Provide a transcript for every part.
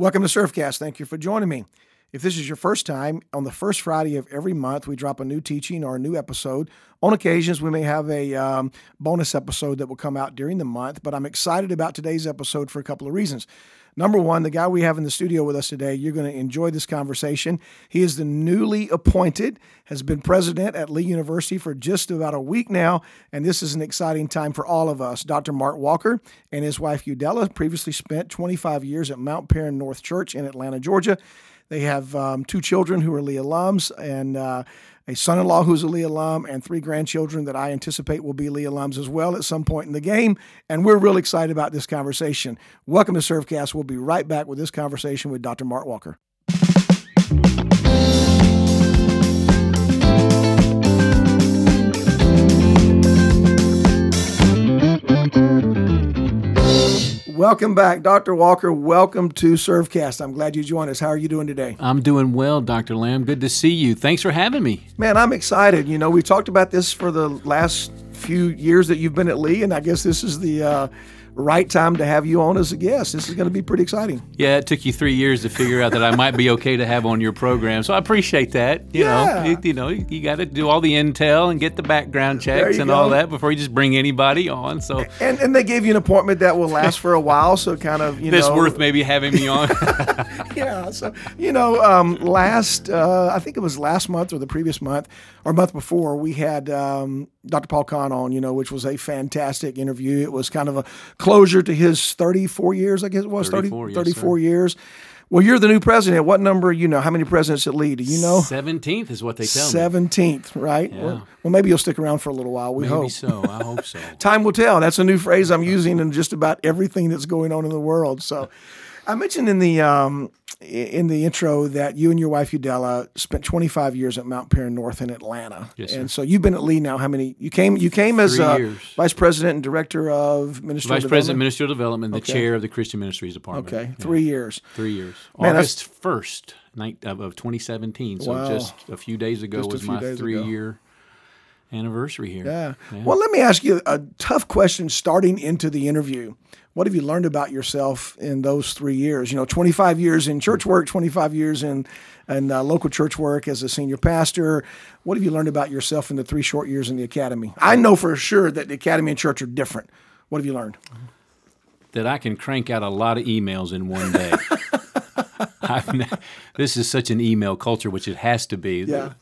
Welcome to Surfcast. Thank you for joining me. If this is your first time, on the first Friday of every month, we drop a new teaching or a new episode. On occasions, we may have a um, bonus episode that will come out during the month, but I'm excited about today's episode for a couple of reasons. Number one, the guy we have in the studio with us today, you're going to enjoy this conversation. He is the newly appointed, has been president at Lee University for just about a week now, and this is an exciting time for all of us. Dr. Mark Walker and his wife Udella previously spent 25 years at Mount Paran North Church in Atlanta, Georgia. They have um, two children who are Lee alums and uh, a son in law who's a Lee alum, and three grandchildren that I anticipate will be Lee alums as well at some point in the game. And we're really excited about this conversation. Welcome to Surfcast. We'll be right back with this conversation with Dr. Mark Walker. Welcome back, Dr. Walker. Welcome to Surfcast. I'm glad you joined us. How are you doing today? I'm doing well, Dr. Lamb. Good to see you. Thanks for having me. Man, I'm excited. You know, we talked about this for the last few years that you've been at Lee, and I guess this is the uh, right time to have you on as a guest. This is going to be pretty exciting. Yeah, it took you three years to figure out that I might be okay to have on your program, so I appreciate that. You Yeah. know, you, you know, you got to do all the intel and get the background checks and all that before you just bring anybody on. So And and they gave you an appointment that will last for a while, so kind of you it's know worth maybe having me on. yeah. So you know, um, last uh, I think it was last month or the previous month or month before we had um, Dr. Paul Conn on, you know, which was a fantastic interview. It was kind of a closure to his 34 years, I guess it was 30, 34, yes, 34 years. Well, you're the new president. What number? You know, how many presidents at Lee? Do you know? Seventeenth is what they tell me. Seventeenth, right? Well, well, maybe you'll stick around for a little while. We Maybe hope. so. I hope so. Time will tell. That's a new phrase I'm using in just about everything that's going on in the world. So, I mentioned in the um, in the intro that you and your wife Udella spent 25 years at Mount Paran North in Atlanta. Yes, and so you've been at Lee now. How many? You came. You came as Three uh, vice president and director of ministry. Vice Development? Vice President, Ministry of Development, the Okay. chair of the Christian Ministries Department. Okay, Yeah, three years. three years. Man, August first, night of, of 2017. So Wow. just a few days ago Just was my days ago. three-year anniversary here. Yeah. Well, let me ask you a tough question starting into the interview. What have you learned about yourself in those three years? You know, 25 years in church work, 25 years in, in uh, local church work as a senior pastor. What have you learned about yourself in the three short years in the academy? I know for sure that the academy and church are different. What have you learned? that I can crank out a lot of emails in one day. This is such an email culture, which it has to be. Yeah.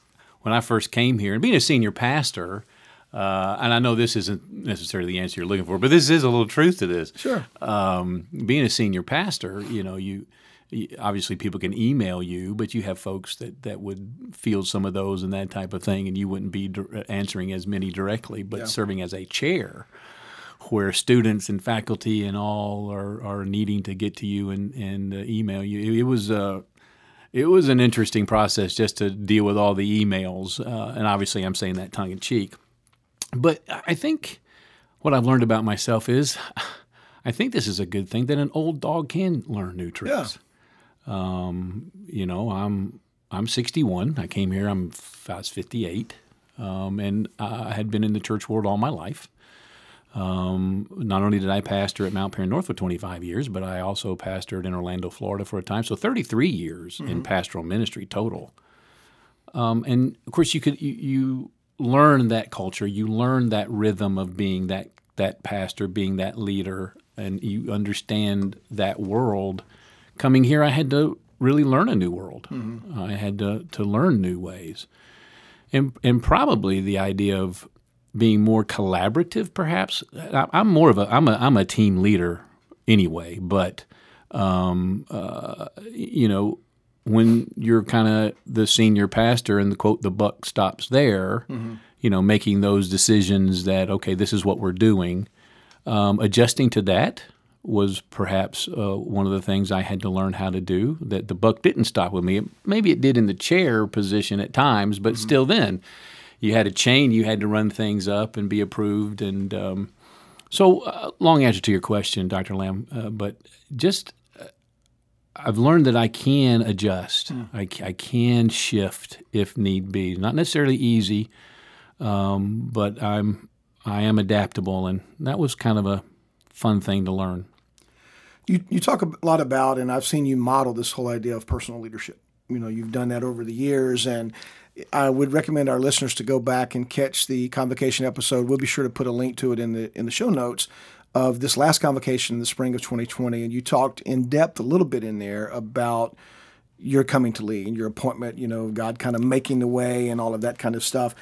When I first came here, and being a senior pastor, uh, and I know this isn't necessarily the answer you're looking for, but this is a little truth to this. Sure. Um, being a senior pastor, you know, you, you obviously people can email you, but you have folks that, that would field some of those and that type of thing, and you wouldn't be dir- answering as many directly, but serving as a chair where students and faculty and all are, are needing to get to you and, and uh, email you. It, it was uh, it was an interesting process just to deal with all the emails, uh, and obviously I'm saying that tongue in cheek. But I think what I've learned about myself is I think this is a good thing that an old dog can learn new tricks. Um, you know, I'm I'm 61. I came here. I'm I was 58, um, and I had been in the church world all my life. Um, not only did I pastor at Mount Paran North for 25 years, but I also pastored in Orlando, Florida for a time. So 33 years in pastoral ministry total. Um, and of course, you could you, you learn that culture, you learn that rhythm of being that that pastor, being that leader, and you understand that world. Coming here, I had to really learn a new world. I had to to learn new ways, and and probably the idea of being more collaborative, perhaps. I, I'm more of a I'm a I'm a team leader anyway, but um, uh, you know when you're kind of the senior pastor and the quote the buck stops there you know making those decisions that okay this is what we're doing um, adjusting to that was perhaps uh, one of the things I had to learn how to do. That the buck didn't stop with me. Maybe it did in the chair position at times, but still, then you had a chain. You had to run things up and be approved. And um, so, uh, long answer to your question, Dr. Lamb, uh, but just I've learned that I can adjust. I can shift if need be. Not necessarily easy, um, but I'm I am adaptable, and that was kind of a fun thing to learn. You you talk a lot about, and I've seen you model this whole idea of personal leadership. You know, you've done that over the years, and I would recommend our listeners to go back and catch the convocation episode. We'll be sure to put a link to it in the in the show notes of this last convocation in the spring of 2020, and you talked in depth a little bit in there about your coming to lead and your appointment. You know, God kind of making the way and all of that kind of stuff.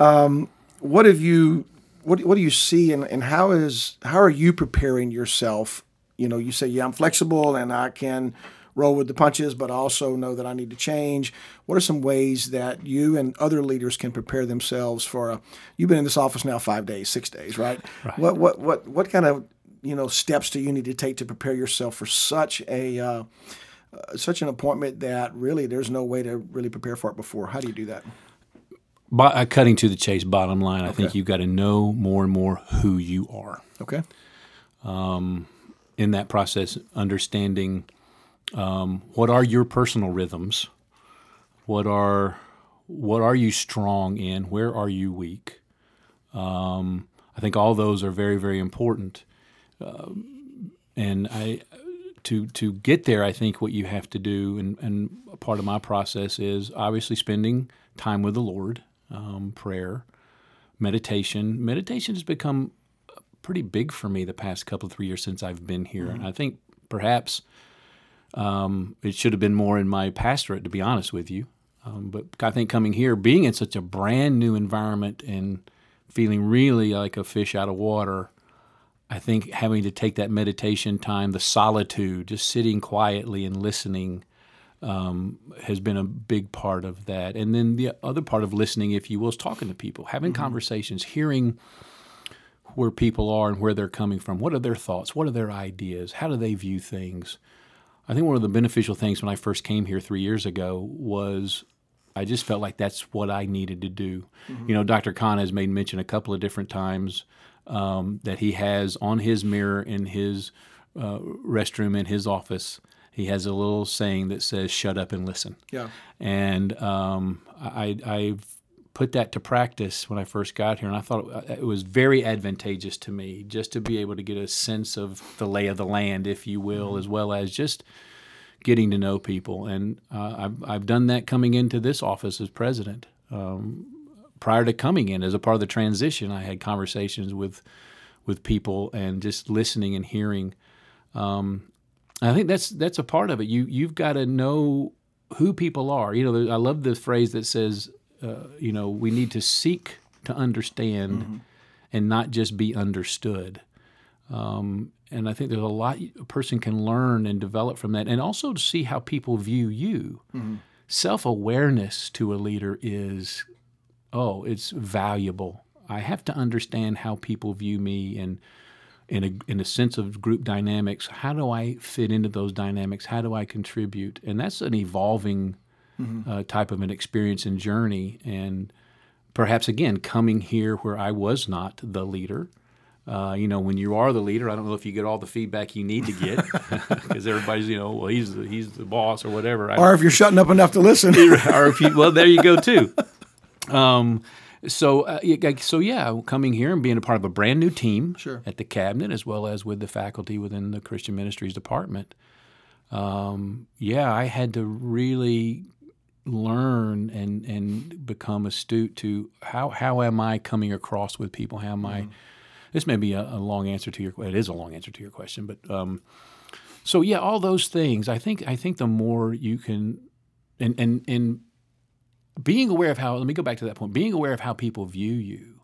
Um, what have you? What, what do you see, and, and how is how are you preparing yourself? You know, you say, yeah, I'm flexible and I can roll with the punches, but I also know that I need to change. What are some ways that you and other leaders can prepare themselves for a? You've been in this office now five days, six days, right? right. What what what what kind of you know steps do you need to take to prepare yourself for such a uh, uh, such an appointment that really there's no way to really prepare for it before? How do you do that? By, uh, cutting to the chase, bottom line, I think you've got to know more and more who you are. Okay. Um, in that process, understanding um, what are your personal rhythms? What are what are you strong in? Where are you weak? Um, I think all those are very very important. Um, and I to to get there, I think what you have to do, and, and part of my process is obviously spending time with the Lord, um, prayer, meditation. Meditation has become pretty big for me the past couple of three years since I've been here, mm-hmm. and I think perhaps um, it should have been more in my pastorate, to be honest with you. Um, but I think coming here, being in such a brand new environment and feeling really like a fish out of water, I think having to take that meditation time, the solitude, just sitting quietly and listening, um, has been a big part of that. And then the other part of listening, if you will, is talking to people, having mm-hmm. conversations, hearing where people are and where they're coming from. What are their thoughts? What are their ideas? How do they view things? I think one of the beneficial things when I first came here three years ago was I just felt like that's what I needed to do. Mm-hmm. You know, Dr. Conn has made mention a couple of different times um, that he has on his mirror in his uh, restroom in his office. He has a little saying that says "Shut up and listen." Yeah, and um, I, I've put that to practice when I first got here, and I thought uh, it was very advantageous to me just to be able to get a sense of the lay of the land, if you will, mm-hmm. as well as just getting to know people. And uh, I've, I've done that coming into this office as president. Um, prior to coming in, as a part of the transition, I had conversations with with people and just listening and hearing. Um, I think that's that's a part of it. You you've got to know who people are. You know, I love the phrase that says uh, you know, we need to seek to understand mm-hmm. and not just be understood. Um, and I think there's a lot a person can learn and develop from that, and also to see how people view you. Mm-hmm. Self awareness to a leader is, oh, it's valuable. I have to understand how people view me and in a, in a sense of group dynamics, how do I fit into those dynamics? How do I contribute? And that's an evolving mm-hmm. uh, type of an experience and journey. And perhaps, again, coming here where I was not the leader. Uh, you know, when you are the leader, I don't know if you get all the feedback you need to get because everybody's, you know, well, he's the, he's the boss or whatever. Or if you're shutting up enough to listen. or if you, well, there you go too. Um, so, uh, so yeah, coming here and being a part of a brand new team sure. at the cabinet as well as with the faculty within the Christian Ministries department. Um, yeah, I had to really learn and and become astute to how how am I coming across with people? How am mm-hmm. I? This may be a, a, long answer to your. It is a long answer to your question, but um, so yeah, all those things. I think I think the more you can, and and and being aware of how. Let me go back to that point. Being aware of how people view you,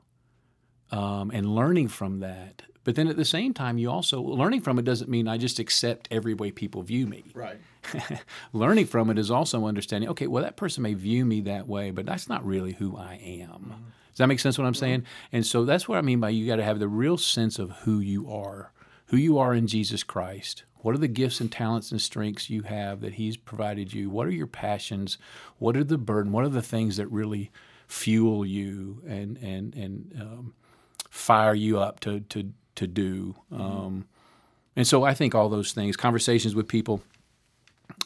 um, and learning from that. But then at the same time, you also learning from it doesn't mean I just accept every way people view me. Right. learning from it is also understanding, okay, well, that person may view me that way, but that's not really who I am. Mm-hmm. Does that make sense what I'm saying? And so that's what I mean by you got to have the real sense of who you are, who you are in Jesus Christ. What are the gifts and talents and strengths you have that He's provided you? What are your passions? What are the burden? What are the things that really fuel you and and and um, fire you up to to to do? Mm-hmm. Um, and so I think all those things, conversations with people,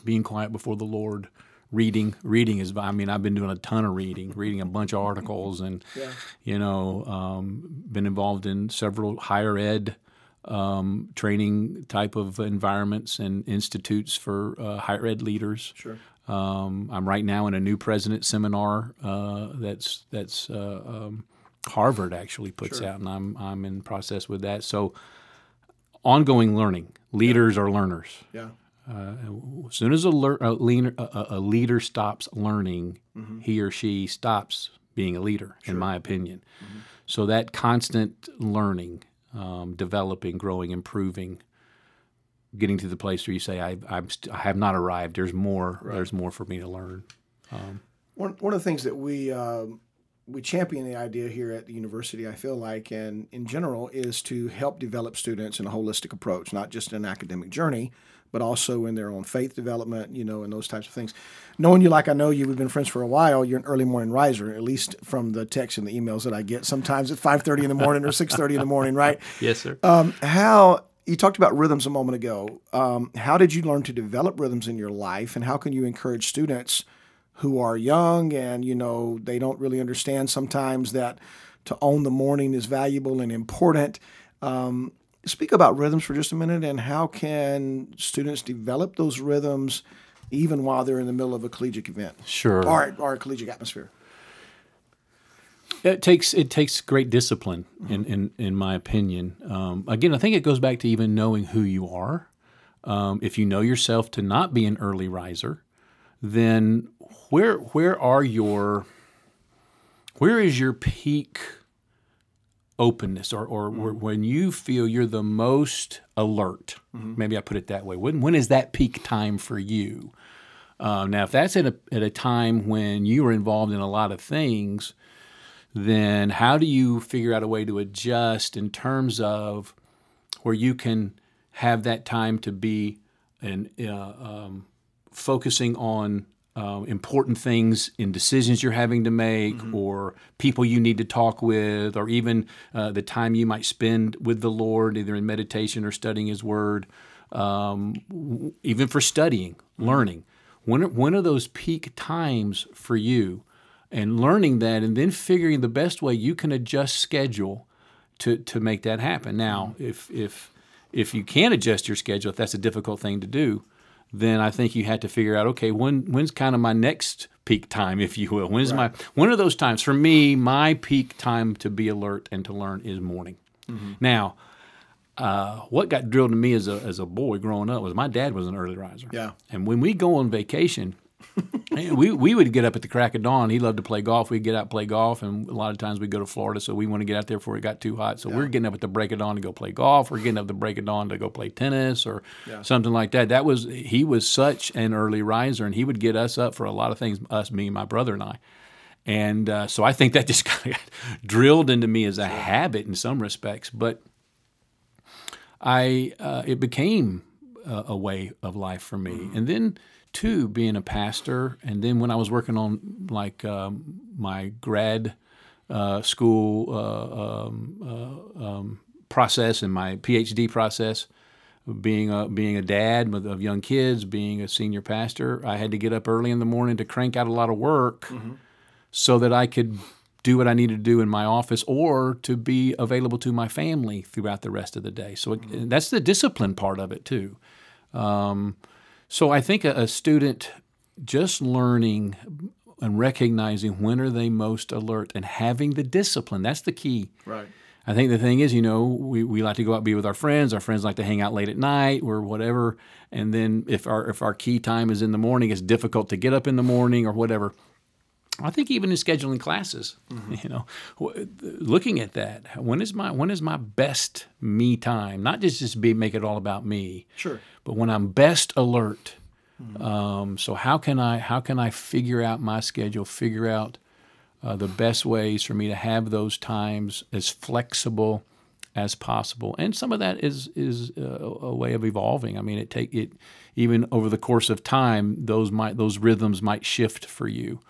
being quiet before the Lord, reading. Reading is, I mean, I've been doing a ton of reading, reading a bunch of articles, and yeah. you know, um, been involved in several higher ed um, training type of environments and institutes for uh, higher ed leaders. Sure. Um, I'm right now in a new president seminar uh, that's that's uh, um, Harvard actually puts Sure. out, and I'm I'm in process with that. So ongoing learning. Leaders are learners. Yeah. As soon as a, lear, a, leader, a, a leader stops learning, Mm-hmm. he or she stops being a leader, in my opinion. Mm-hmm. So that constant learning, um, developing, growing, improving, getting to the place where you say, I, I'm st- I have not arrived. There's more. There's more for me to learn. One, one of the things that we um, we champion the idea here at the university, I feel like, and in general, is to help develop students in a holistic approach, not just an academic journey, but also in their own faith development, you know, and those types of things. Knowing you like I know you, we've been friends for a while. You're an early morning riser, at least from the texts and the emails that I get. Sometimes at 5:30 in the morning or 6:30 in the morning, right? Yes, sir. Um, how you talked about rhythms a moment ago. Um, how did you learn to develop rhythms in your life, and how can you encourage students who are young and you know they don't really understand sometimes that to own the morning is valuable and important? Um, speak about rhythms for just a minute, and how can students develop those rhythms even while they're in the middle of a collegiate event Sure. or, or a collegiate atmosphere? It takes it takes great discipline, in in, in my opinion. Um, again, I think it goes back to even knowing who you are. Um, if you know yourself to not be an early riser, then where where are your where is your peak openness, or or where- when you feel you're the most alert? Maybe I put it that way. When when is that peak time for you? Um, now, if that's at a at a time when you are involved in a lot of things then how do you figure out a way to adjust in terms of where you can have that time to be and uh, um, focusing on uh, important things in decisions you're having to make or people you need to talk with or even uh, the time you might spend with the lord either in meditation or studying his word um, w- even for studying learning. When are, when are those peak times for you and learning that and then figuring the best way you can adjust schedule to, to make that happen. Now, if if if you can't adjust your schedule, if that's a difficult thing to do, then I think you had to figure out, okay, when when's kind of my next peak time, if you will. When's my one of those times for me, my peak time to be alert and to learn is morning. Now, uh, what got drilled in me as a as a boy growing up was my dad was an early riser. Yeah. And when we go on vacation, we we would get up at the crack of dawn. He loved to play golf. We'd get out and play golf, and a lot of times we'd go to Florida, so we want to get out there before it got too hot. So we're getting up at the break of dawn to go play golf. We're getting up at the break of dawn to go play tennis or something like that. That was he was such an early riser, and he would get us up for a lot of things. Us, me, my brother, and I. And uh, so I think that just kind of got drilled into me as a habit in some respects. But I uh, it became a, a way of life for me. And then too, being a pastor, and then when I was working on like um, my grad uh, school uh, um, uh, um, process and my PhD process, being a being a dad with, of young kids, being a senior pastor, I had to get up early in the morning to crank out a lot of work so that I could do what I needed to do in my office or to be available to my family throughout the rest of the day. So it, that's the discipline part of it too. Um, so I think a, a student just learning and recognizing when are they most alert and having the discipline that's the key. Right. I think the thing is, you know, we, we like to go out and be with our friends. Our friends like to hang out late at night or whatever. And then if our if our key time is in the morning, it's difficult to get up in the morning or whatever. I think even in scheduling classes, you know, looking at that, when is my when is my best me time? Not just just be make it all about me, Sure. but when I'm best alert. Um, so how can I how can I figure out my schedule? Figure out uh, the best ways for me to have those times as flexible as possible. And some of that is is uh, a way of evolving. I mean, it take it even over the course of time. Those might those rhythms might shift for you.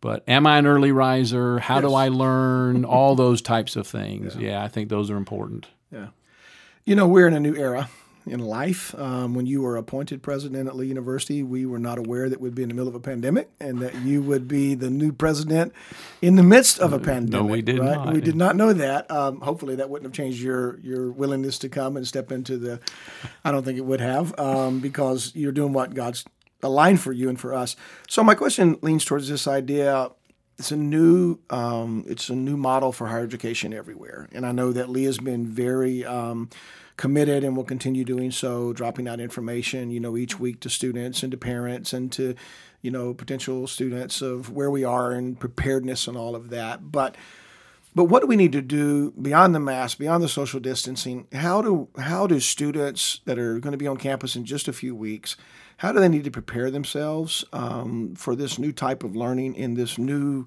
But am I an early riser? How do I learn? All those types of things. Yeah. I think those are important. Yeah. You know, we're in a new era. in life. Um, when you were appointed president at Lee University, we were not aware that we'd be in the middle of a pandemic and that you would be the new president in the midst of a pandemic. No, we did right? not. We did not know that. Um, hopefully, that wouldn't have changed your your willingness to come and step into the. I don't think it would have um, because you're doing what God's aligned for you and for us. So my question leans towards this idea it's a new um, it's a new model for higher education everywhere, and I know that Lee has been very um, committed and will continue doing so, dropping out information, you know, each week to students and to parents and to you know potential students of where we are and preparedness and all of that, but. But what do we need to do beyond the mask, beyond the social distancing? How do how do students that are going to be on campus in just a few weeks how do they need to prepare themselves um, for this new type of learning in this new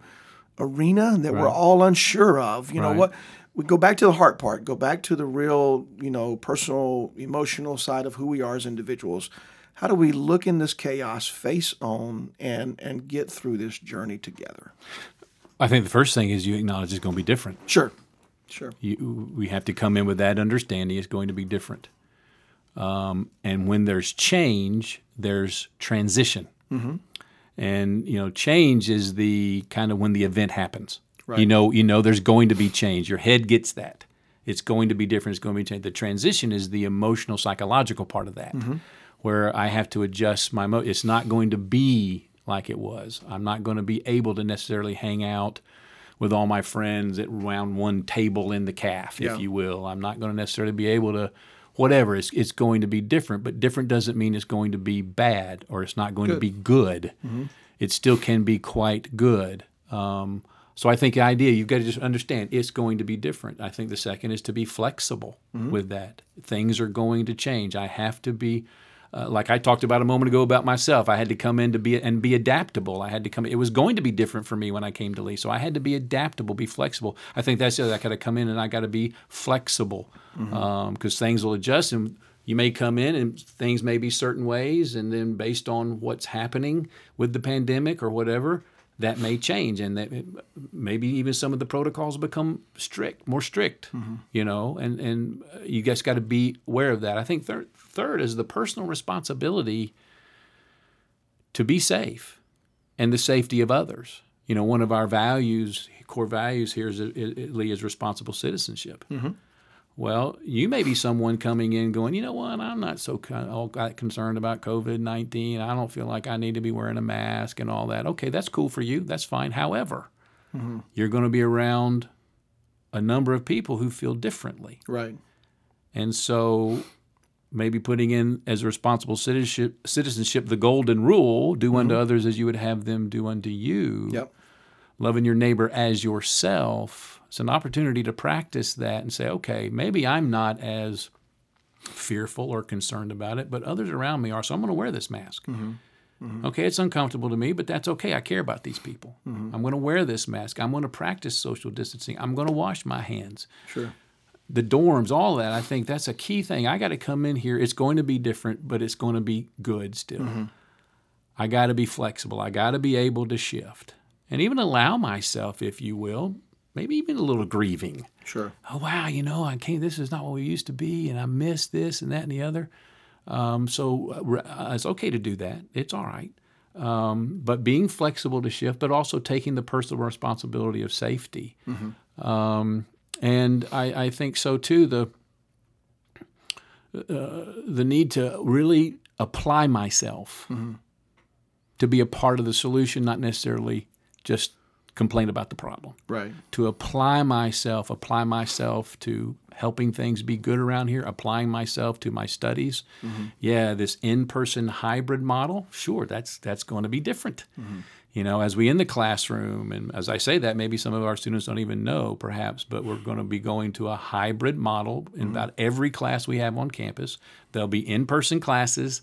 arena that right. we're all unsure of? You know what? We go back to the heart part. Go back to the real, you know, personal, emotional side of who we are as individuals. How do we look in this chaos face on and and get through this journey together? I think the first thing is you acknowledge it's going to be different. Sure, sure. You, we have to come in with that understanding. It's going to be different. Um, and when there's change, there's transition. Mm-hmm. And you know, change is the kind of when the event happens. Right. You know, you know, there's going to be change. Your head gets that. It's going to be different. It's going to be change. The transition is the emotional, psychological part of that, mm-hmm. where I have to adjust my. Mo- it's not going to be like it was. I'm not going to be able to necessarily hang out with all my friends at around one table in the calf, if you will. I'm not going to necessarily be able to whatever. It's, it's going to be different, but different doesn't mean it's going to be bad or it's not going good. to be good. Mm-hmm. It still can be quite good. Um, so I think the idea you've got to just understand it's going to be different. I think the second is to be flexible mm-hmm. with that. Things are going to change. I have to be uh, like I talked about a moment ago about myself. I had to come in to be and be adaptable. I had to come. It was going to be different for me when I came to Lee, so I had to be adaptable, be flexible. I think that's it. I got to come in and I got to be flexible because mm-hmm. um, things will adjust and you may come in and things may be certain ways and then based on what's happening with the pandemic or whatever that may change and that maybe even some of the protocols become strict more strict mm-hmm. you know and and you guys got to be aware of that i think third third is the personal responsibility to be safe and the safety of others you know one of our values core values here is, is responsible citizenship mm-hmm. Well, you may be someone coming in going, you know what, I'm not so all concerned about COVID 19. I don't feel like I need to be wearing a mask and all that. Okay, that's cool for you. That's fine. However, mm-hmm. you're going to be around a number of people who feel differently. Right. And so maybe putting in as a responsible citizenship, citizenship the golden rule do mm-hmm. unto others as you would have them do unto you. Yep. Loving your neighbor as yourself it's an opportunity to practice that and say, okay, maybe I'm not as fearful or concerned about it, but others around me are. So I'm going to wear this mask. Mm-hmm. Mm-hmm. Okay, it's uncomfortable to me, but that's okay. I care about these people. Mm-hmm. I'm going to wear this mask. I'm going to practice social distancing. I'm going to wash my hands. Sure. The dorms, all that, I think that's a key thing. I got to come in here. It's going to be different, but it's going to be good still. Mm-hmm. I got to be flexible. I got to be able to shift and even allow myself, if you will, maybe even a little grieving. Sure. Oh wow, you know, I can't. This is not what we used to be, and I miss this and that and the other. Um, so uh, it's okay to do that. It's all right. Um, but being flexible to shift, but also taking the personal responsibility of safety. Mm-hmm. Um, and I, I, think so too. The uh, the need to really apply myself mm-hmm. to be a part of the solution, not necessarily just complain about the problem. Right. To apply myself, apply myself to helping things be good around here, applying myself to my studies. Mm-hmm. Yeah, this in-person hybrid model, sure, that's that's going to be different. Mm-hmm. You know, as we in the classroom, and as I say that, maybe some of our students don't even know, perhaps, but we're going to be going to a hybrid model in mm-hmm. about every class we have on campus. There'll be in-person classes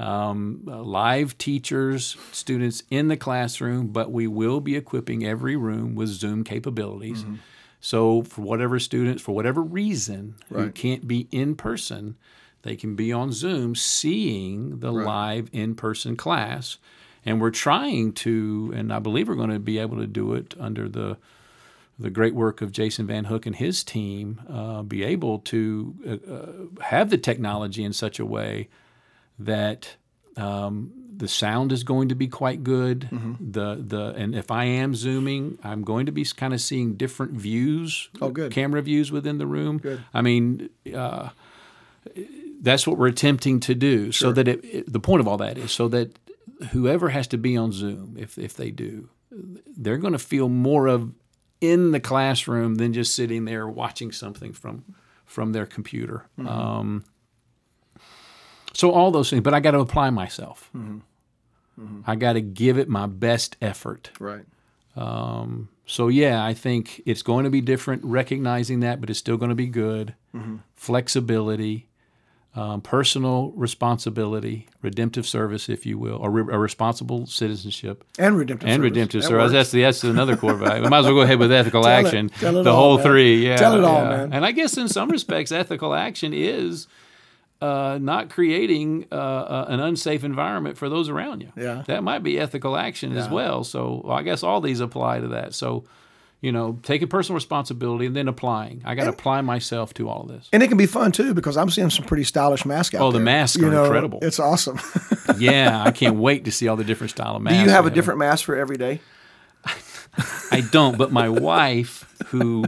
um, live teachers, students in the classroom, but we will be equipping every room with Zoom capabilities. Mm-hmm. So, for whatever students, for whatever reason, right. who can't be in person, they can be on Zoom seeing the right. live in person class. And we're trying to, and I believe we're going to be able to do it under the the great work of Jason Van Hook and his team uh, be able to uh, uh, have the technology in such a way that um, the sound is going to be quite good. Mm-hmm. The the and if I am zooming, I'm going to be kind of seeing different views, Oh, good. camera views within the room. Good. I mean, uh, that's what we're attempting to do. So that it, it- the point of all that is so that whoever has to be on Zoom, if if they do, they're going to feel more of in the classroom than just sitting there watching something from from their computer. Mm-hmm. Um, so all those things, but I got to apply myself. Mm-hmm. Mm-hmm. I got to give it my best effort. Right. Um, so yeah, I think it's going to be different. Recognizing that, but it's still going to be good. Flexibility, um, personal responsibility, redemptive service, if you will, or re- a responsible citizenship And redemptive and service. redemptive That service. works. That's the, that's another core value. We might as well go ahead with ethical Tell it. action. Tell it the all, whole man. three. Yeah. Tell it all, yeah. man. And I guess in some respects, ethical action is uh, not creating uh, uh, an unsafe environment for those around you. Yeah. That might be ethical action as well. So well, I guess all these apply to that. So, you know, taking personal responsibility and then applying. I got to apply myself to all of this. And it can be fun too because I'm seeing some pretty stylish masks out Oh, the there. masks You are know, incredible. It's awesome. yeah, I can't wait to see all the different style of masks. Do you have a different mask for every day? I don't, but my wife, who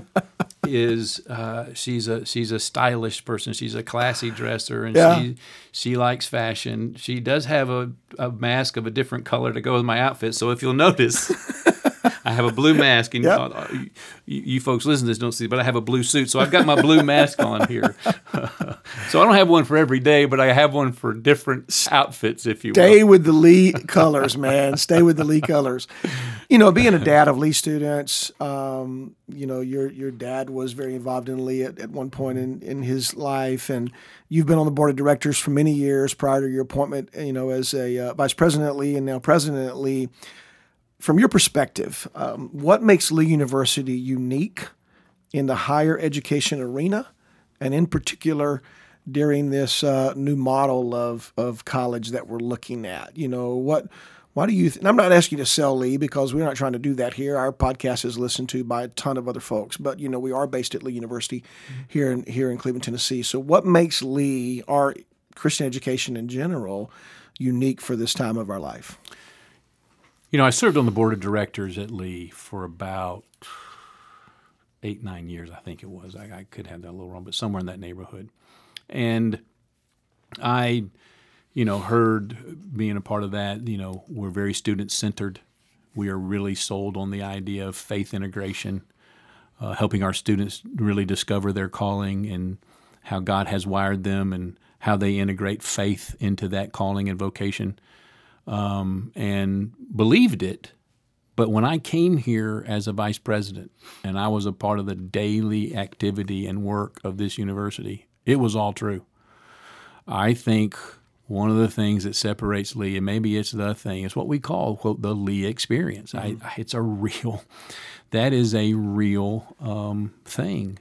is uh, she's a she's a stylish person. She's a classy dresser, and Yeah. she she likes fashion. She does have a, a mask of a different color to go with my outfit. So if you'll notice. I have a blue mask, and Yep. uh, you, you folks listen to this don't see, but I have a blue suit, so I've got my blue mask on here. so I don't have one for every day, but I have one for different outfits, if you will. Stay with the Lee colors, man. Stay with the Lee colors. You know, being a dad of Lee students, um, you know, your your dad was very involved in Lee at, at one point in, in his life, and you've been on the board of directors for many years prior to your appointment, you know, as a uh, vice president at Lee and now president at Lee. From your perspective, um, what makes Lee University unique in the higher education arena, and in particular during this uh, new model of of college that we're looking at? You know what? Why do you? Th- I'm not asking you to sell Lee because we're not trying to do that here. Our podcast is listened to by a ton of other folks, but you know we are based at Lee University here in here in Cleveland, Tennessee. So what makes Lee, our Christian education in general, unique for this time of our life? You know, I served on the board of directors at Lee for about eight, nine years, I think it was. I, I could have that a little wrong, but somewhere in that neighborhood. And I, you know, heard being a part of that, you know, we're very student centered. We are really sold on the idea of faith integration, uh, helping our students really discover their calling and how God has wired them and how they integrate faith into that calling and vocation and believed it. But when I came here as a vice president and I was a part of the daily activity and work of this university, it was all true. I think one of the things that separates Lee, and maybe it's the thing, it's what we call quote the Lee experience. I, it's a real, that is a real um, thing.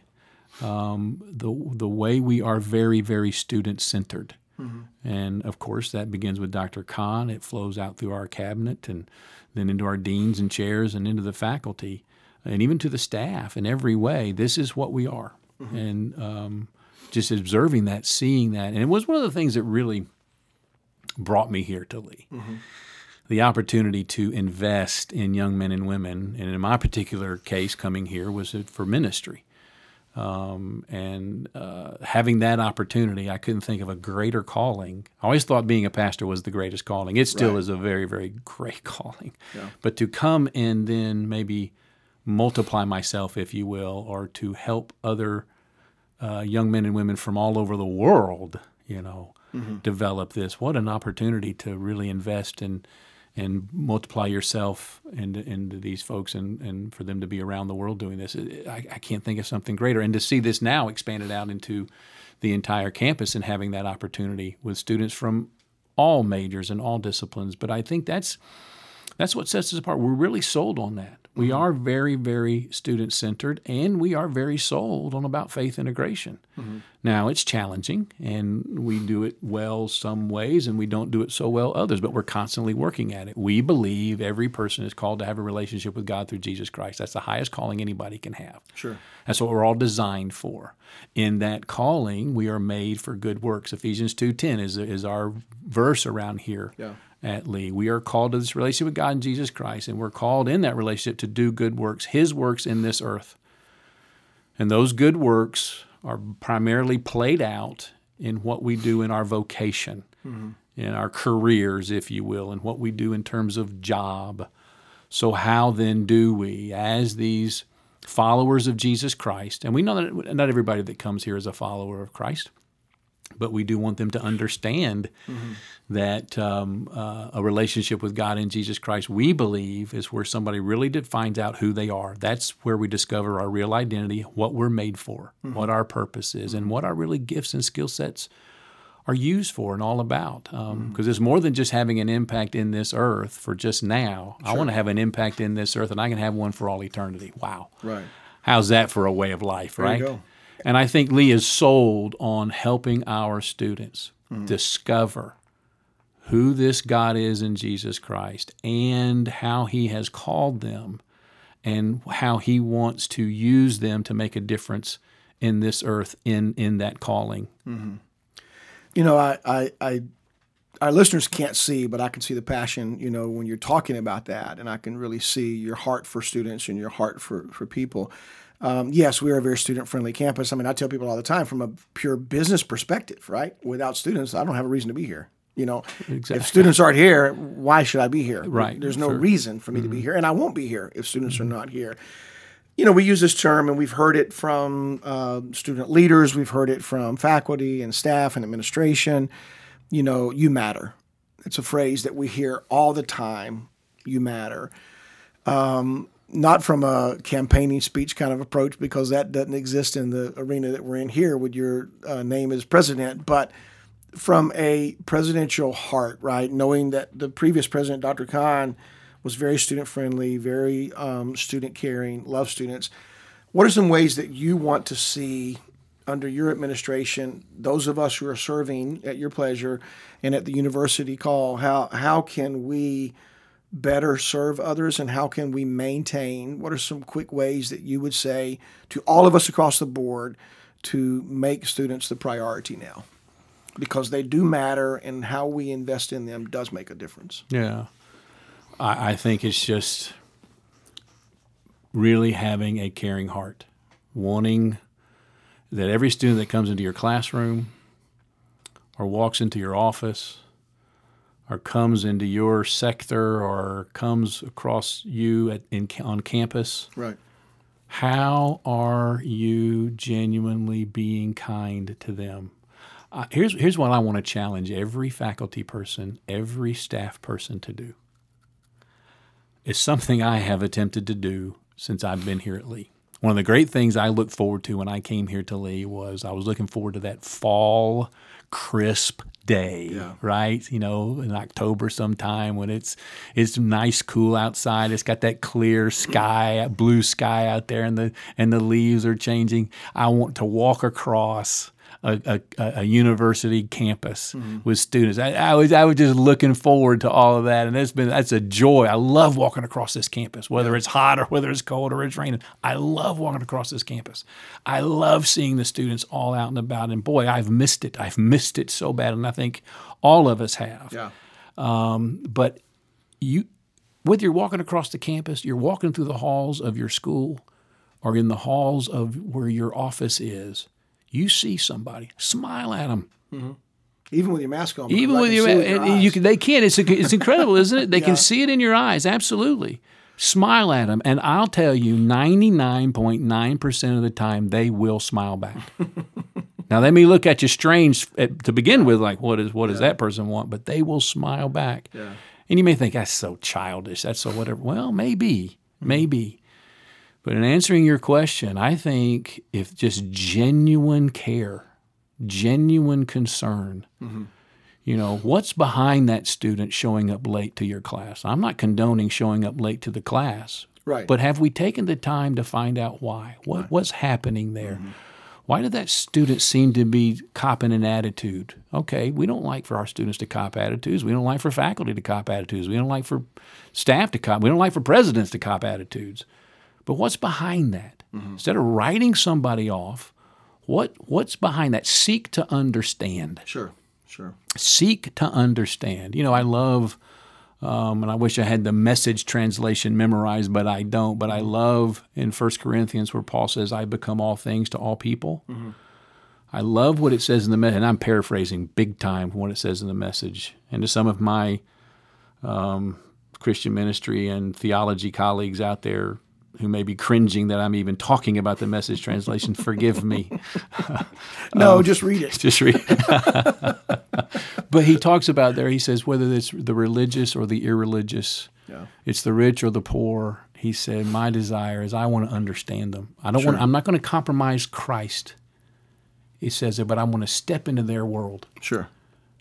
Um, the the way we are very very student centered, Mm-hmm. and of course that begins with Dr. Conn. It flows out through our cabinet and then into our deans and chairs and into the faculty, and even to the staff in every way. This is what we are, mm-hmm. and um, just observing that, seeing that, and it was one of the things that really brought me here to Lee. Mm-hmm. The opportunity to invest in young men and women, and in my particular case, coming here was for ministry. Um, and uh, having that opportunity, I couldn't think of a greater calling. I always thought being a pastor was the greatest calling. It still Right. is a very, very great calling. But to come and then maybe multiply myself, if you will, or to help other uh, young men and women from all over the world, you know, develop this. What an opportunity to really invest in and multiply yourself into, into these folks and, and for them to be around the world doing this. I, I can't think of something greater. And to see this now expanded out into the entire campus and having that opportunity with students from all majors and all disciplines. But I think that's that's what sets us apart. We're really sold on that. We mm-hmm. are very, very student centered, and we are very sold on about faith integration. Mm-hmm. Now, it's challenging, and we do it well some ways, and we don't do it so well others, but we're constantly working at it. We believe every person is called to have a relationship with God through Jesus Christ. That's the highest calling anybody can have. Sure. That's what we're all designed for. In that calling, we are made for good works. Ephesians 2:10 is, is our verse around here Yeah. At Lee. We are called to this relationship with God and Jesus Christ, and we're called in that relationship to do good works, His works in this earth. And those good works are primarily played out in what we do in our vocation, mm-hmm. in our careers, if you will, and what we do in terms of job. So, how then do we, as these followers of Jesus Christ, and we know that not everybody that comes here is a follower of Christ, but we do want them to understand mm-hmm. that um, uh, a relationship with God in Jesus Christ, we believe, is where somebody really did finds out who they are. That's where we discover our real identity, what we're made for, mm-hmm. what our purpose is, and mm-hmm. what our really gifts and skill sets are used for and all about. Um, because it's more than just having an impact in this earth for just now. I want to have an impact in this earth, and I can have one for all eternity. Wow. Right. How's that for a way of life, you right? And I think Lee is sold on helping our students Mm-hmm. discover who this God is in Jesus Christ and how he has called them and how he wants to use them to make a difference in this earth in in that calling. You know, I, I, I, our listeners can't see, but I can see the passion. You know, when you're talking about that, and I can really see your heart for students and your heart for for people. Um, yes, we are a very student-friendly campus. I mean, I tell people all the time, from a pure business perspective, right? Without students, I don't have a reason to be here. You know, Exactly. if students aren't here, why should I be here? Right, There's no sure. reason for me to be here, and I won't be here if students are not here you know, we use this term and we've heard it from uh, student leaders, we've heard it from faculty and staff and administration. You know, you matter. It's a phrase that we hear all the time. You matter. Um, not from a campaigning speech kind of approach because that doesn't exist in the arena that we're in here with your uh, name as president, but from a presidential heart, right? Knowing that the previous president, Dr. Conn, was very student friendly, very um, student caring, loved students. What are some ways that you want to see under your administration, those of us who are serving at your pleasure and at the university call, how, how can we better serve others and how can we maintain? What are some quick ways that you would say to all of us across the board to make students the priority now? Because they do matter and how we invest in them does make a difference. Yeah. I, I think it's just really having a caring heart, wanting that every student that comes into your classroom or walks into your office or comes into your sector or comes across you at, in, on campus, Right. how are you genuinely being kind to them? Uh, here's, here's what I want to challenge every faculty person, every staff person to do. It's something I have attempted to do since I've been here at Lee. One of the great things I looked forward to when I came here to Lee was I was looking forward to that fall crisp day, Yeah. right? You know, in October sometime when it's it's nice, cool outside. It's got that clear sky, blue sky out there, and the and the leaves are changing. I want to walk across a, a, a university campus with students. I, I was I was just looking forward to all of that, and it's been that's a joy. I love walking across this campus, whether it's hot or whether it's cold or it's raining. I love walking across this campus. I love seeing the students all out and about. And boy, I've missed it. I've missed it so bad, and I think all of us have. Yeah. Um, But you, whether you're walking across the campus, you're walking through the halls of your school, or in the halls of where your office is, you see somebody, smile at them. Mm-hmm. Even with your mask on. Even with can you, see it in your you can, they can. It's it's incredible, isn't it? They Yeah. can see it in your eyes. Absolutely, smile at them, and I'll tell you, ninety nine point nine percent of the time, they will smile back. now they may look at you strange at, to begin with, like what is what does that person want? But they will smile back. Yeah. And you may think that's so childish. That's so whatever. Well, maybe, mm-hmm. maybe. But in answering your question, I think if just genuine care, genuine concern, you know, what's behind that student showing up late to your class? I'm not condoning showing up late to the class, Right. But have we taken the time to find out why? What what's happening there? Mm-hmm. Why did that student seem to be copping an attitude? Okay, we don't like for our students to cop attitudes. We don't like for faculty to cop attitudes. We don't like for staff to cop. We don't like for presidents to cop attitudes. But what's behind that? Mm-hmm. Instead of writing somebody off, what what's behind that? Seek to understand sure. Sure. seek to understand. You know, I love, um, and I wish I had the message translation memorized, but I don't. But I love in 1 Corinthians where Paul says, I become all things to all people. I love what it says in the message, and I'm paraphrasing big time what it says in the message. And to some of my um, Christian ministry and theology colleagues out there who may be cringing that I'm even talking about the message translation, forgive me. No, um, just read it. Just read. It. but he talks about there. He says whether it's the religious or the irreligious, Yeah. it's the rich or the poor. He said, "My desire is I want to understand them. I don't want. I'm not going to compromise Christ." He says it, but I want to step into their world. Sure.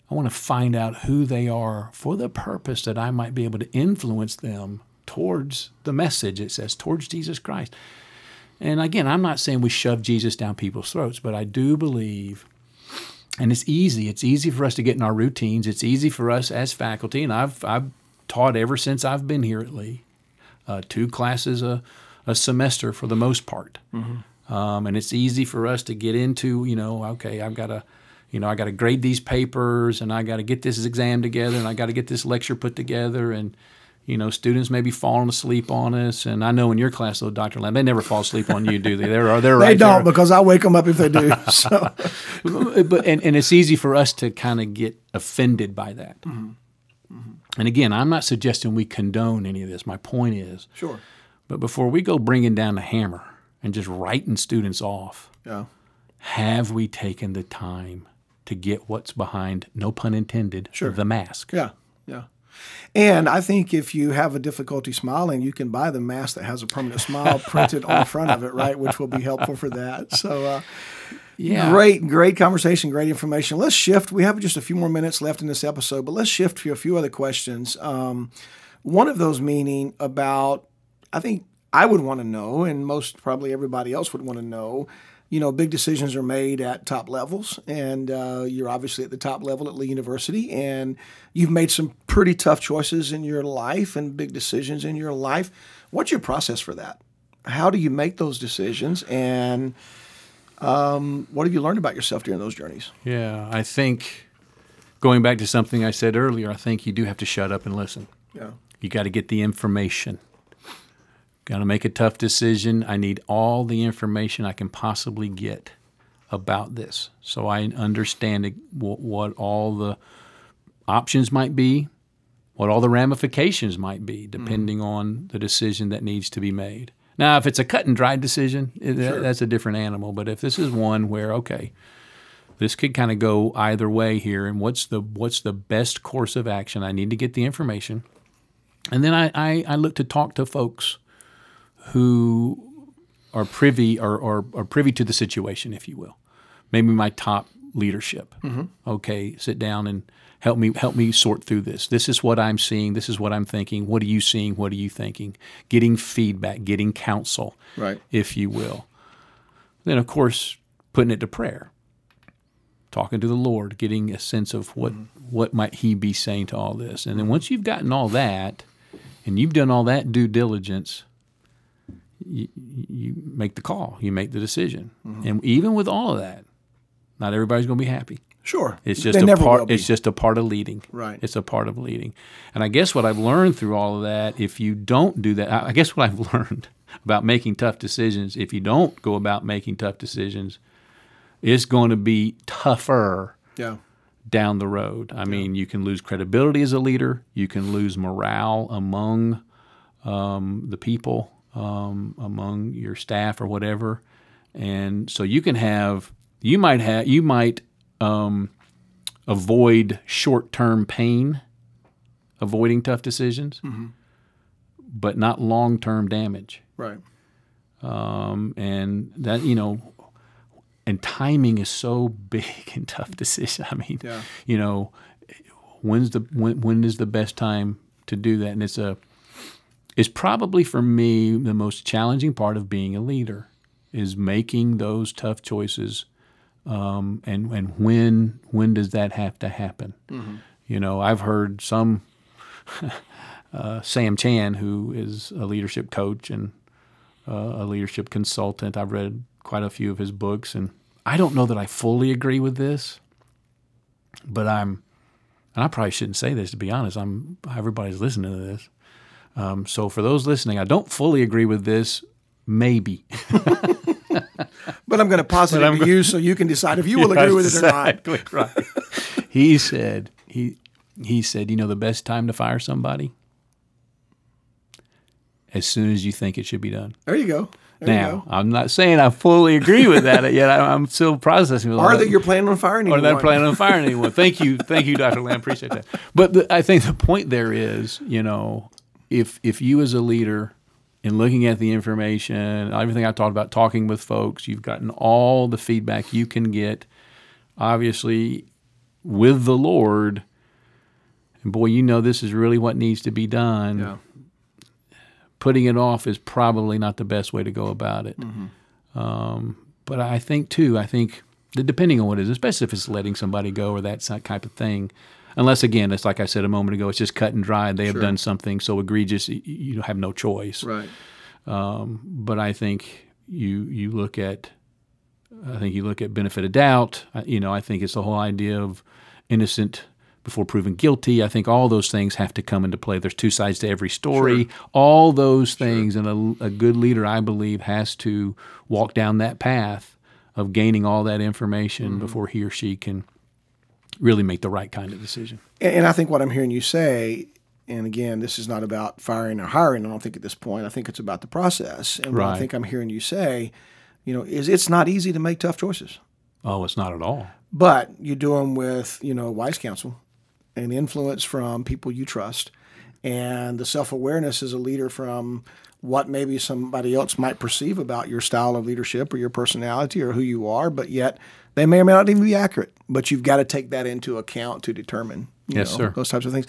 I want to find out who they are for the purpose that I might be able to influence them towards the message. It says towards Jesus Christ. And again, I'm not saying we shove Jesus down people's throats, but I do believe, and it's easy. It's easy for us to get in our routines. It's easy for us as faculty, and I've I've taught ever since I've been here at Lee, uh, two classes a, a semester for the most part. Um, and it's easy for us to get into, you know, okay, I've got to, you know, I got to grade these papers, and I got to get this exam together, and I got to get this lecture put together, and you know, students may be falling asleep on us. And I know in your class, though, Dr. Lamb, they never fall asleep on you, do they? They're they're They right don't there. because I wake them up if they do. So but and, and it's easy for us to kind of get offended by that. Mm-hmm. Mm-hmm. And again, I'm not suggesting we condone any of this. My point is, sure. but before we go bringing down the hammer and just writing students off, Yeah. have we taken the time to get what's behind, no pun intended, sure. the mask? Yeah. Yeah. And I think if you have a difficulty smiling, you can buy the mask that has a permanent smile printed on the front of it, right? Which will be helpful for that. So, uh, Yeah. great, great conversation, great information. Let's shift. We have just a few more minutes left in this episode, but let's shift to a few other questions. Um, one of those meaning about, I think I would want to know, and most probably everybody else would want to know. You know, big decisions are made at top levels, and uh, you're obviously at the top level at Lee University, and you've made some pretty tough choices in your life and big decisions in your life. What's your process for that? How do you make those decisions, and um, what have you learned about yourself during those journeys? Yeah. I think going back to something I said earlier, I think you do have to shut up and listen. Yeah, You got to get the information. Got to make a tough decision. I need all the information I can possibly get about this so I understand what, what all the options might be, what all the ramifications might be, mm-hmm. depending on the decision that needs to be made. Now, if it's a cut and dried decision, that- that's a different animal. But if this is one where, okay, this could kind of go either way here, and what's the what's the best course of action? I need to get the information. And then I, I, I look to talk to folks who are privy or, or, or privy to the situation, if you will. Maybe my top leadership. Mm-hmm. Okay, sit down and help me help me sort through this. This is what I'm seeing. This is what I'm thinking. What are you seeing? What are you thinking? Getting feedback, getting counsel, right. if you will. Then, of course, putting it to prayer, talking to the Lord, getting a sense of what mm-hmm. what might He be saying to all this. And then mm-hmm. once you've gotten all that, and you've done all that due diligence, you, you make the call, you make the decision, and even with all of that, not everybody's going to be happy. Sure. It's just They a part. It's just a part of leading. Right. It's a part of leading. And I guess what I've learned through all of that, if you don't do that, I I guess what I've learned about making tough decisions, if you don't go about making tough decisions, it's going to be tougher yeah. down the road. I mean, you can lose credibility as a leader. You can lose morale among um, the people, um, among your staff or whatever. And so you can have, you might have, you might um, avoid short-term pain, avoiding tough decisions, but not long-term damage. Right. Um, and that you know, and timing is so big in tough decisions. I mean, Yeah. you know, when's the when when is the best time to do that? And it's a is probably for me the most challenging part of being a leader is making those tough choices um, and and when when does that have to happen? You know i've heard some uh, Sam Chand who is a leadership coach and uh, a leadership consultant. I've read quite a few of his books and i don't know that i fully agree with this but i'm and i probably shouldn't say this to be honest. I'm everybody's listening to this um, so for those listening i don't fully agree with this maybe But I'm going to posit it to you so you can decide if you will agree with it or not. Exactly right. he said he he said, you know, the best time to fire somebody as soon as you think it should be done. There you go. There you Now, go. I'm not saying I fully agree with that yet. I'm still processing. with Or that. that you're planning on firing or anyone. that planning on firing anyone. Thank you, thank you, Dr. Lamb. Appreciate that. But the, I think the point there is, you know, if if you as a leader, in looking at the information, everything I talked about, talking with folks, you've gotten all the feedback you can get. Obviously, with the Lord, and boy, you know this is really what needs to be done. Yeah. Putting it off is probably not the best way to go about it. Um, but I think too, I think that depending on what it is, especially if it's letting somebody go or that type of thing, unless again, it's like I said a moment ago, it's just cut and dry. They have done something so egregious, you have no choice. Right. Um, but I think you you look at, I think you look at benefit of doubt. I- You know, I think it's the whole idea of innocent before proven guilty. I think all those things have to come into play. There's two sides to every story. All those things, and a, a good leader, I believe, has to walk down that path of gaining all that information mm-hmm. before he or she can really make the right kind of decision. And, and I think what I'm hearing you say, and again, this is not about firing or hiring. I don't think at this point. I think it's about the process. And what I think I'm hearing you say, you know, is it's not easy to make tough choices, Oh, it's not at all. but you do them with you know wise counsel and influence from people you trust, and the self awareness as a leader from what maybe somebody else might perceive about your style of leadership or your personality or who you are, but yet they may or may not even be accurate. But you've got to take that into account to determine you Yes, know, sir. those types of things.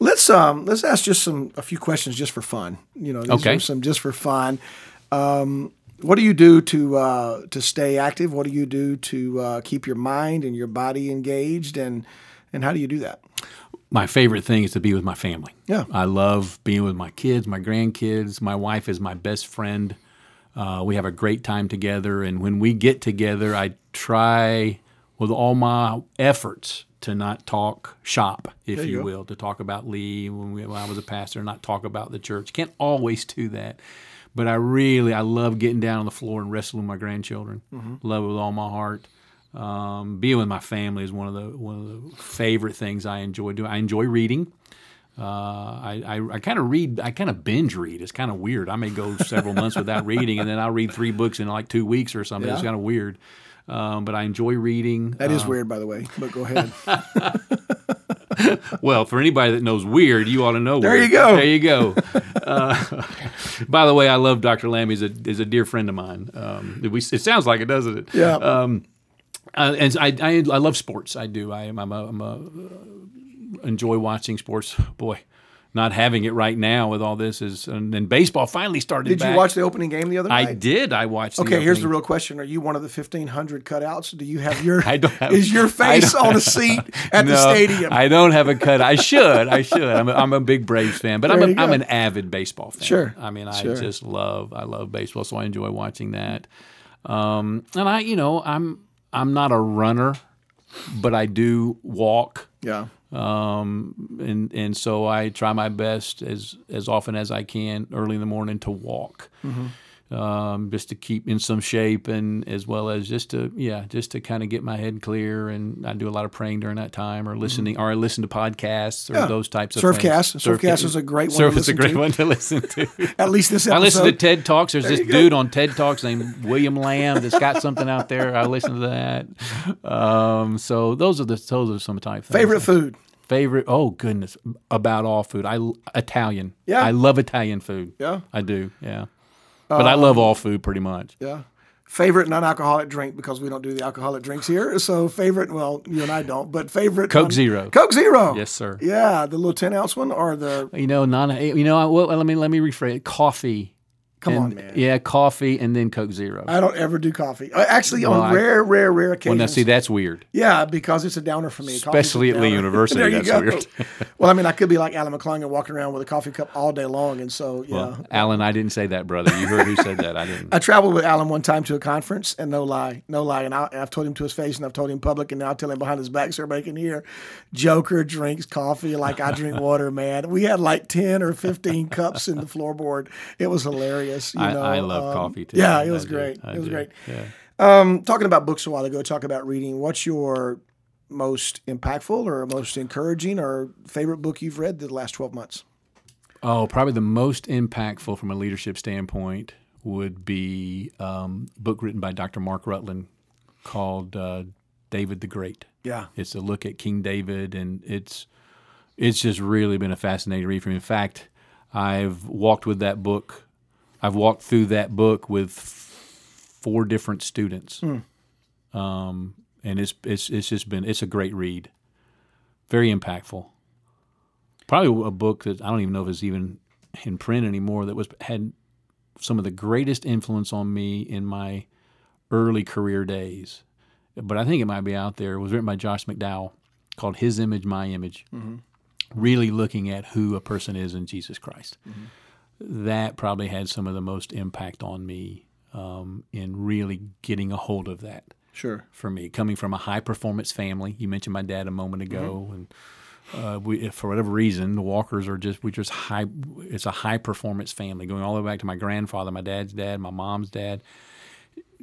Let's um let's ask just some a few questions just for fun. You know, these Okay. some just for fun. Um, what do you do to uh, to stay active? What do you do to uh, keep your mind and your body engaged? And and how do you do that? my favorite thing is to be with my family. Yeah. I love being with my kids, my grandkids. My wife is my best friend. Uh, we have a great time together, and when we get together, I try with all my efforts to not talk shop, if There you you, will, to talk about Lee when, we, when I was a pastor, not talk about the church. Can't always do that, but I really I love getting down on the floor and wrestling with my grandchildren. Mm-hmm. Love it with all my heart. Um, being with my family is one of the one of the favorite things I enjoy doing. I enjoy reading. Uh, I, I, I kind of read. I kind of binge read. It's kind of weird. I may go several months without reading, and then I'll read three books in like two weeks or something. It's kind of weird. Um, but I enjoy reading. That is Uh, weird, by the way. But go ahead. well, for anybody that knows weird, you ought to know. There weird. you go. There you go. Uh, by the way, I love Dr. Lamb. He's a is a dear friend of mine. Um, we, it sounds like it, doesn't it? Yeah. Um, uh, and I, I I love sports. I do. I am. I'm a, I'm a uh, enjoy watching sports. Boy, not having it right now with all this is and then baseball finally started. Did you back. watch the opening game the other night? I did. I watched. Okay, here's the real question: Are you one of the fifteen hundred cutouts? Do you have your I don't have- is your face on a seat at the stadium? I don't have a cut. I should. I should. I'm a, I'm a big Braves fan, but I'm, There a, you I'm an avid baseball fan. Sure. I mean, I Sure. just love I love baseball, so I enjoy watching that. Um, and I, you know, I'm I'm not a runner, but I do walk. yeah, Um, and and so I try my best as as often as I can early in the morning to walk, um, just to keep in some shape, and as well as just to yeah, just to kind of get my head clear. And I do a lot of praying during that time, or listening, or I listen to podcasts or Yeah. those types of ServeCast. things. ServeCast is a great one to Surf is a great to. one to listen to. at least this I episode. listen to TED Talks. There's this go. dude on TED Talks named William Lamb that's got something out there. I listen to that. Um, so those are the those are some type things. Favorite food? Favorite? Oh goodness, about all food. I Italian. Yeah. I love Italian food. Yeah, I do. Yeah, but I love um, all food pretty much. yeah. Favorite non-alcoholic drink because we don't do the alcoholic drinks here. So favorite, well, you and I don't, but favorite Coke Zero. Coke Zero. Yes, sir. Yeah, the little ten ounce one or the. You know, non. You know, well, let me let me rephrase. it. Coffee. Come and- on, man. Yeah, coffee and then Coke Zero. I don't ever do coffee. Uh, Actually, on I- rare, rare, rare well, occasions. now see, that's weird. Yeah, because it's a downer for me. Especially at Lee. University, there you that's go. weird. well, I mean, I could be like Alan McClung and walking around with a coffee cup all day long, and so yeah. Well, Alan, I didn't say that, brother. You heard who said that. I didn't. I traveled with Alan one time to a conference, and no lie, no lie, and, I, I've told him to his face, and I've told him public, and now I tell him behind his back, so everybody can hear. Joker drinks coffee like I drink water, man. We had like ten or fifteen cups in the floorboard. It was hilarious. You I, know, I love um, coffee too. Yeah, it I was do. great. I it was do. great. Yeah. Um, talking about books a while ago, talk about reading. What's your most impactful or most encouraging or favorite book you've read the last 12 months? Oh, probably the most impactful from a leadership standpoint would be um, a book written by Dr. Mark Rutland called uh, David the Great. Yeah. It's a look at King David, and it's it's just really been a fascinating read for me. In fact, I've walked with that book. I've walked through that book with four different students, hmm. um, and it's it's it's just been it's a great read, very impactful. Probably a book that I don't even know if it's even in print anymore. That was had some of the greatest influence on me in my early career days but I think it might be out there. It was written by Josh McDowell called His Image, My Image, mm-hmm. really looking at who a person is in Jesus Christ. Mm-hmm. That probably had some of the most impact on me um, in really getting a hold of that Sure. for me. Coming from a high performance family, you mentioned my dad a moment ago, and uh, we, if for whatever reason, the Walkers are just we just high. It's a high performance family, going all the way back to my grandfather, my dad's dad, my mom's dad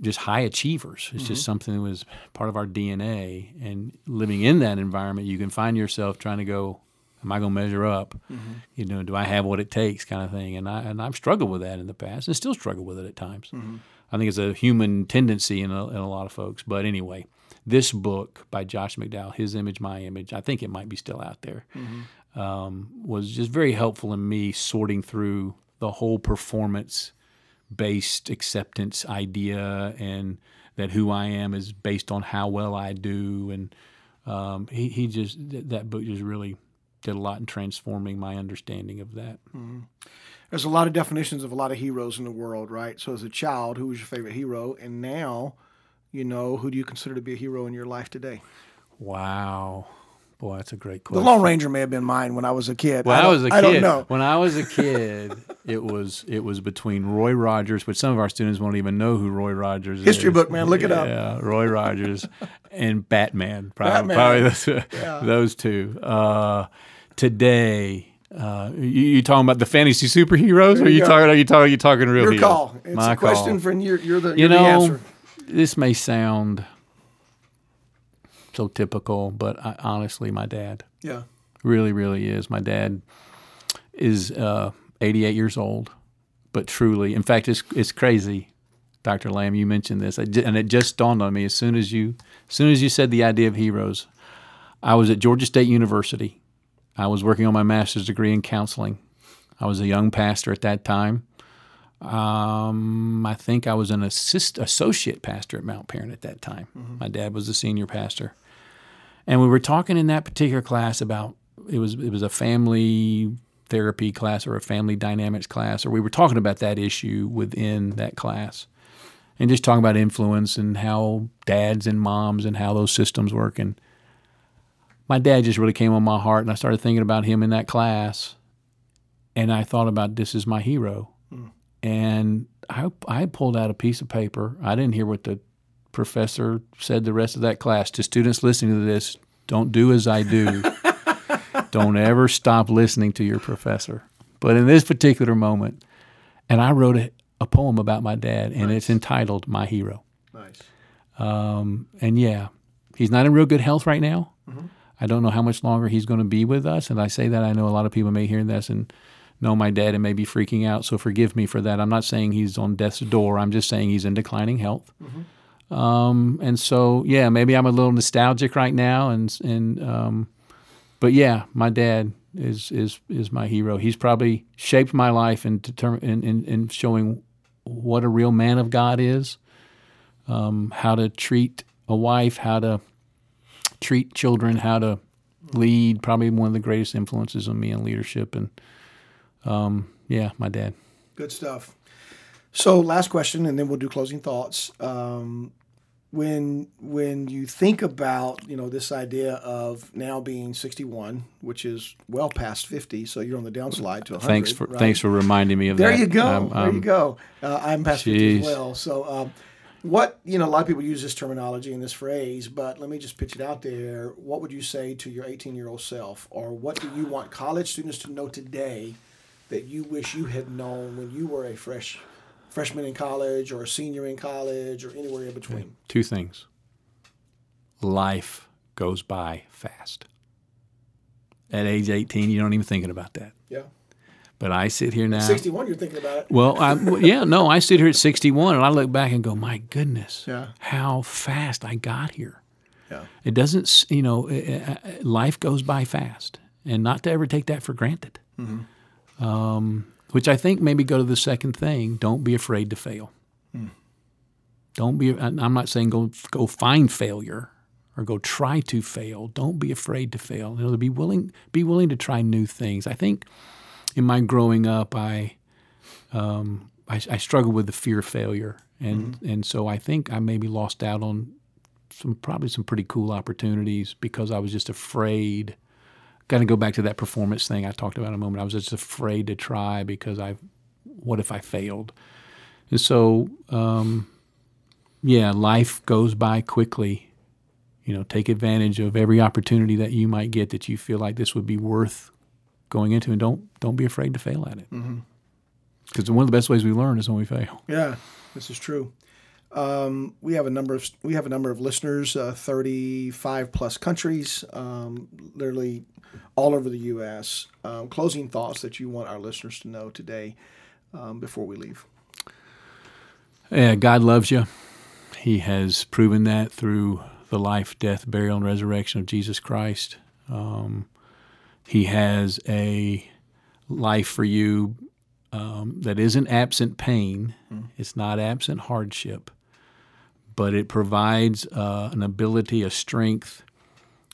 just high achievers. It's just something that was part of our DNA. And living in that environment, you can find yourself trying to go, "Am I going to measure up? You know, do I have what it takes?" Kind of thing. And I and I've struggled with that in the past, and still struggle with it at times. I think it's a human tendency in a, in a lot of folks. But anyway, this book by Josh McDowell, His Image, My Image, I think it might be still out there, um, was just very helpful in me sorting through the whole performance based acceptance idea and that who I am is based on how well I do. And um, he, he just, th- that book just really did a lot in transforming my understanding of that. There's a lot of definitions of a lot of heroes in the world, right? So as a child, who was your favorite hero? And now, you know, who do you consider to be a hero in your life today? Wow. Boy, that's a great question. The. Lone Ranger may have been mine when I was a kid. When I, don't- was a kid, I don't know. when I was a kid, it was it was between Roy Rogers, which some of our students won't even know who Roy Rogers is. History book, man, look it up. Yeah, Roy Rogers and Batman. Probably, Batman. probably those, those two. Uh, today, uh, you, you talking about the fantasy superheroes, or you you go. talking? Are you talking? Are you talking real Your call. It's My a question call. for you're, you're the, You you're the answer. this may sound so typical, but I, honestly, my dad Yeah. really, really is. My dad is uh, 88 years old, but truly, in fact, it's it's crazy. Dr. Lamb, you mentioned this, and it just dawned on me as soon as you as soon as you said the idea of heroes. I was at Georgia State University. I was working on my master's degree in counseling. I was a young pastor at that time. Um, I think I was an assist, associate pastor at Mount Paran at that time. My dad was the senior pastor and we were talking in that particular class about it was it was a family therapy class or a family dynamics class or we were talking about that issue within that class and just talking about influence and how dads and moms and how those systems work and my dad just really came on my heart and I started thinking about him in that class and I thought about this is my hero and I I pulled out a piece of paper I didn't hear what the professor said the rest of that class to students listening to this don't do as I do. don't ever stop listening to your professor. But in this particular moment, and I wrote a, a poem about my dad, and it's entitled My Hero. Nice. Um, and yeah, he's not in real good health right now. I don't know how much longer he's going to be with us. And I say that I know a lot of people may hear this and know my dad and may be freaking out. So forgive me for that. I'm not saying he's on death's door. I'm just saying he's in declining health. Um, and so, yeah, maybe I'm a little nostalgic right now. And, and, um, but yeah, my dad is, is, is my hero. He's probably shaped my life in, determ- in, in, in showing what a real man of God is um, how to treat a wife, how to treat children, how to lead. Probably one of the greatest influences on me in leadership. And um, yeah, my dad. Good stuff. So, last question, and then we'll do closing thoughts. Um, when when you think about you know this idea of now being 61, which is well past 50, so you're on the downslide to 100. Thanks for right? thanks for reminding me of that. There that. you go. Um, there you go. Uh, I'm past 50 as well. So, um, what, you know, a lot of people use this terminology and this phrase, but let me just pitch it out there. What would you say to your 18 year old self? Or what do you want college students to know today that you wish you had known when you were a fresh freshman in college or a senior in college or anywhere in between? Two things. Life goes by fast. At age 18, you don't even thinking about that. Yeah. But I sit here now. 61, you're thinking about it. Well, I, yeah, no, I sit here at 61 and I look back and go, my goodness, Yeah. how fast I got here. Yeah. It doesn't, you know, uh, uh, life goes by fast, and not to ever take that for granted. Um, which I think maybe go to the second thing: don't be afraid to fail. Don't be. I'm not saying go go find failure or go try to fail. Don't be afraid to fail. You know, be willing be willing to try new things. I think in my growing up, I um, I, I struggled with the fear of failure, and and so I think I maybe lost out on some probably some pretty cool opportunities because I was just afraid. Got to go back to that performance thing I talked about a moment. I was just afraid to try because I, what if I failed? And so, um, yeah, life goes by quickly. You know, take advantage of every opportunity that you might get that you feel like this would be worth going into, and don't don't be afraid to fail at it. Because one of the best ways we learn is when we fail. Yeah, this is true. Um, we have a number of we have a number of listeners, uh, thirty five plus countries, um, literally all over the U.S. Um, closing thoughts that you want our listeners to know today um, before we leave. Yeah, God loves you. He has proven that through the life, death, burial, and resurrection of Jesus Christ. Um, he has a life for you um, that isn't absent pain, it's not absent hardship, but it provides uh, an ability, a strength,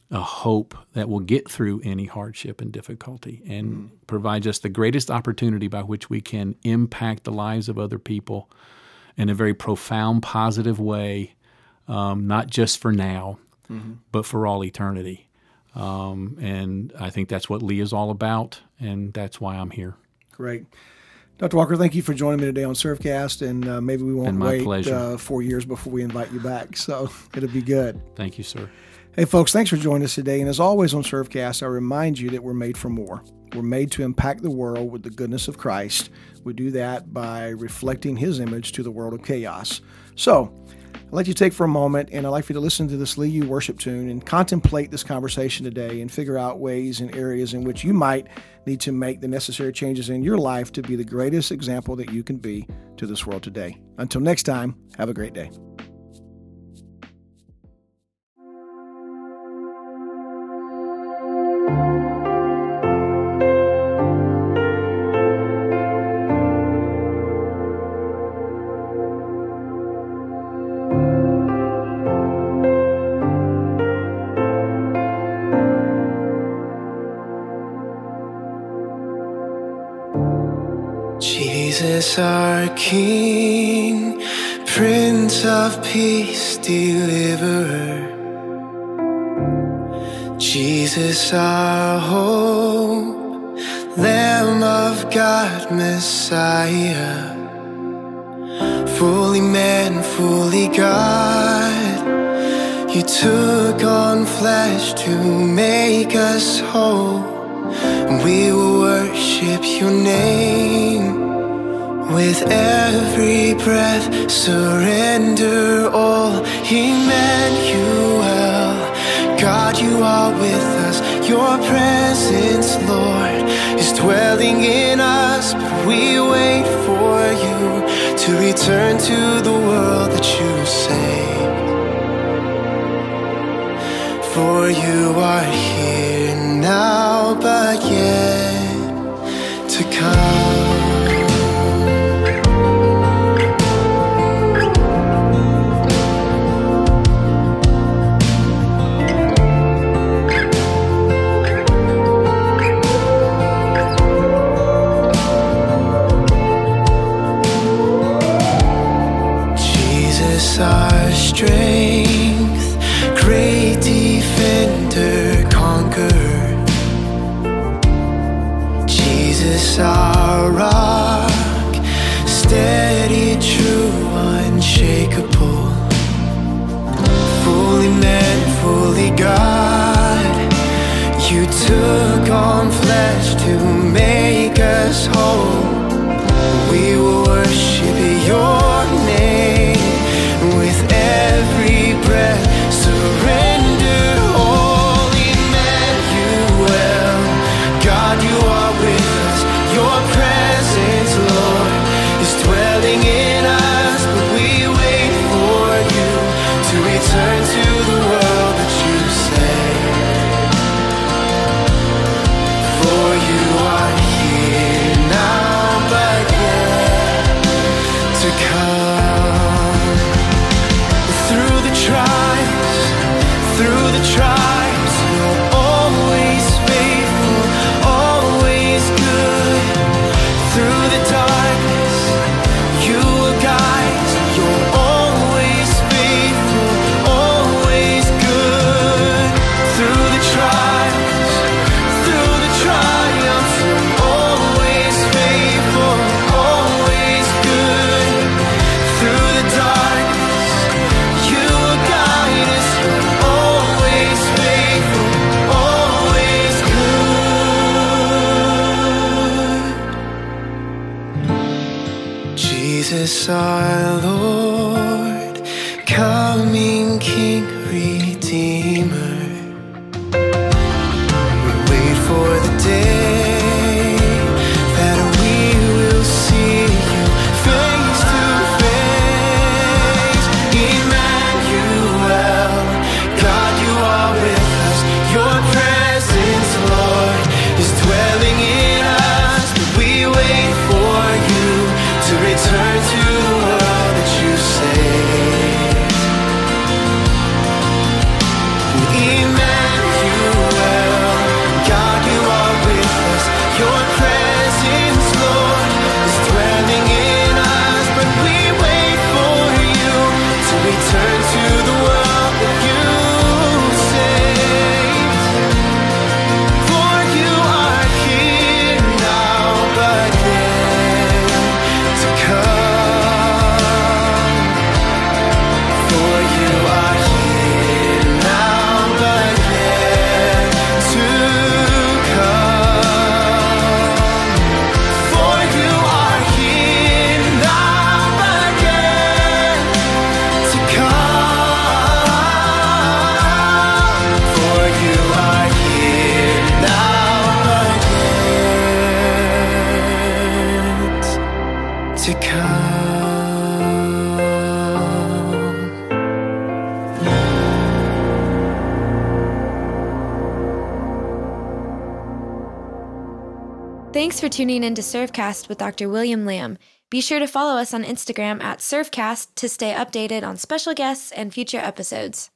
a hope that will get through any hardship and difficulty and provides us the greatest opportunity by which we can impact the lives of other people in a very profound, positive way, um, not just for now, but for all eternity. Um, and I think that's what Lee is all about, and that's why I'm here. Great. Dr. Walker, thank you for joining me today on ServeCast, and uh, maybe we won't wait uh, four years before we invite you back. So it'll be good. Thank you, sir. Hey, folks, thanks for joining us today. And as always on ServeCast, I remind you that we're made for more. We're made to impact the world with the goodness of Christ. We do that by reflecting His image to the world of chaos. So, I'd like you to take for a moment, and I'd like for you to listen to this Lee U worship tune and contemplate this conversation today and figure out ways and areas in which you might need to make the necessary changes in your life to be the greatest example that you can be to this world today. Until next time, have a great day. Jesus, our King, Prince of Peace, Deliverer. Jesus, our hope, Lamb of God, Messiah. Fully man, fully God. You took on flesh to make us whole. And we will worship your name. With every breath, surrender all. Emmanuel, God, you are with us. Your presence, Lord, is dwelling in us. But we wait for you to return to the world that you saved. For you are here now, but yet to come. to make us whole. We will worship. tuning in to ServeCast with Dr. William Lamb. Be sure to follow us on Instagram at ServeCast to stay updated on special guests and future episodes.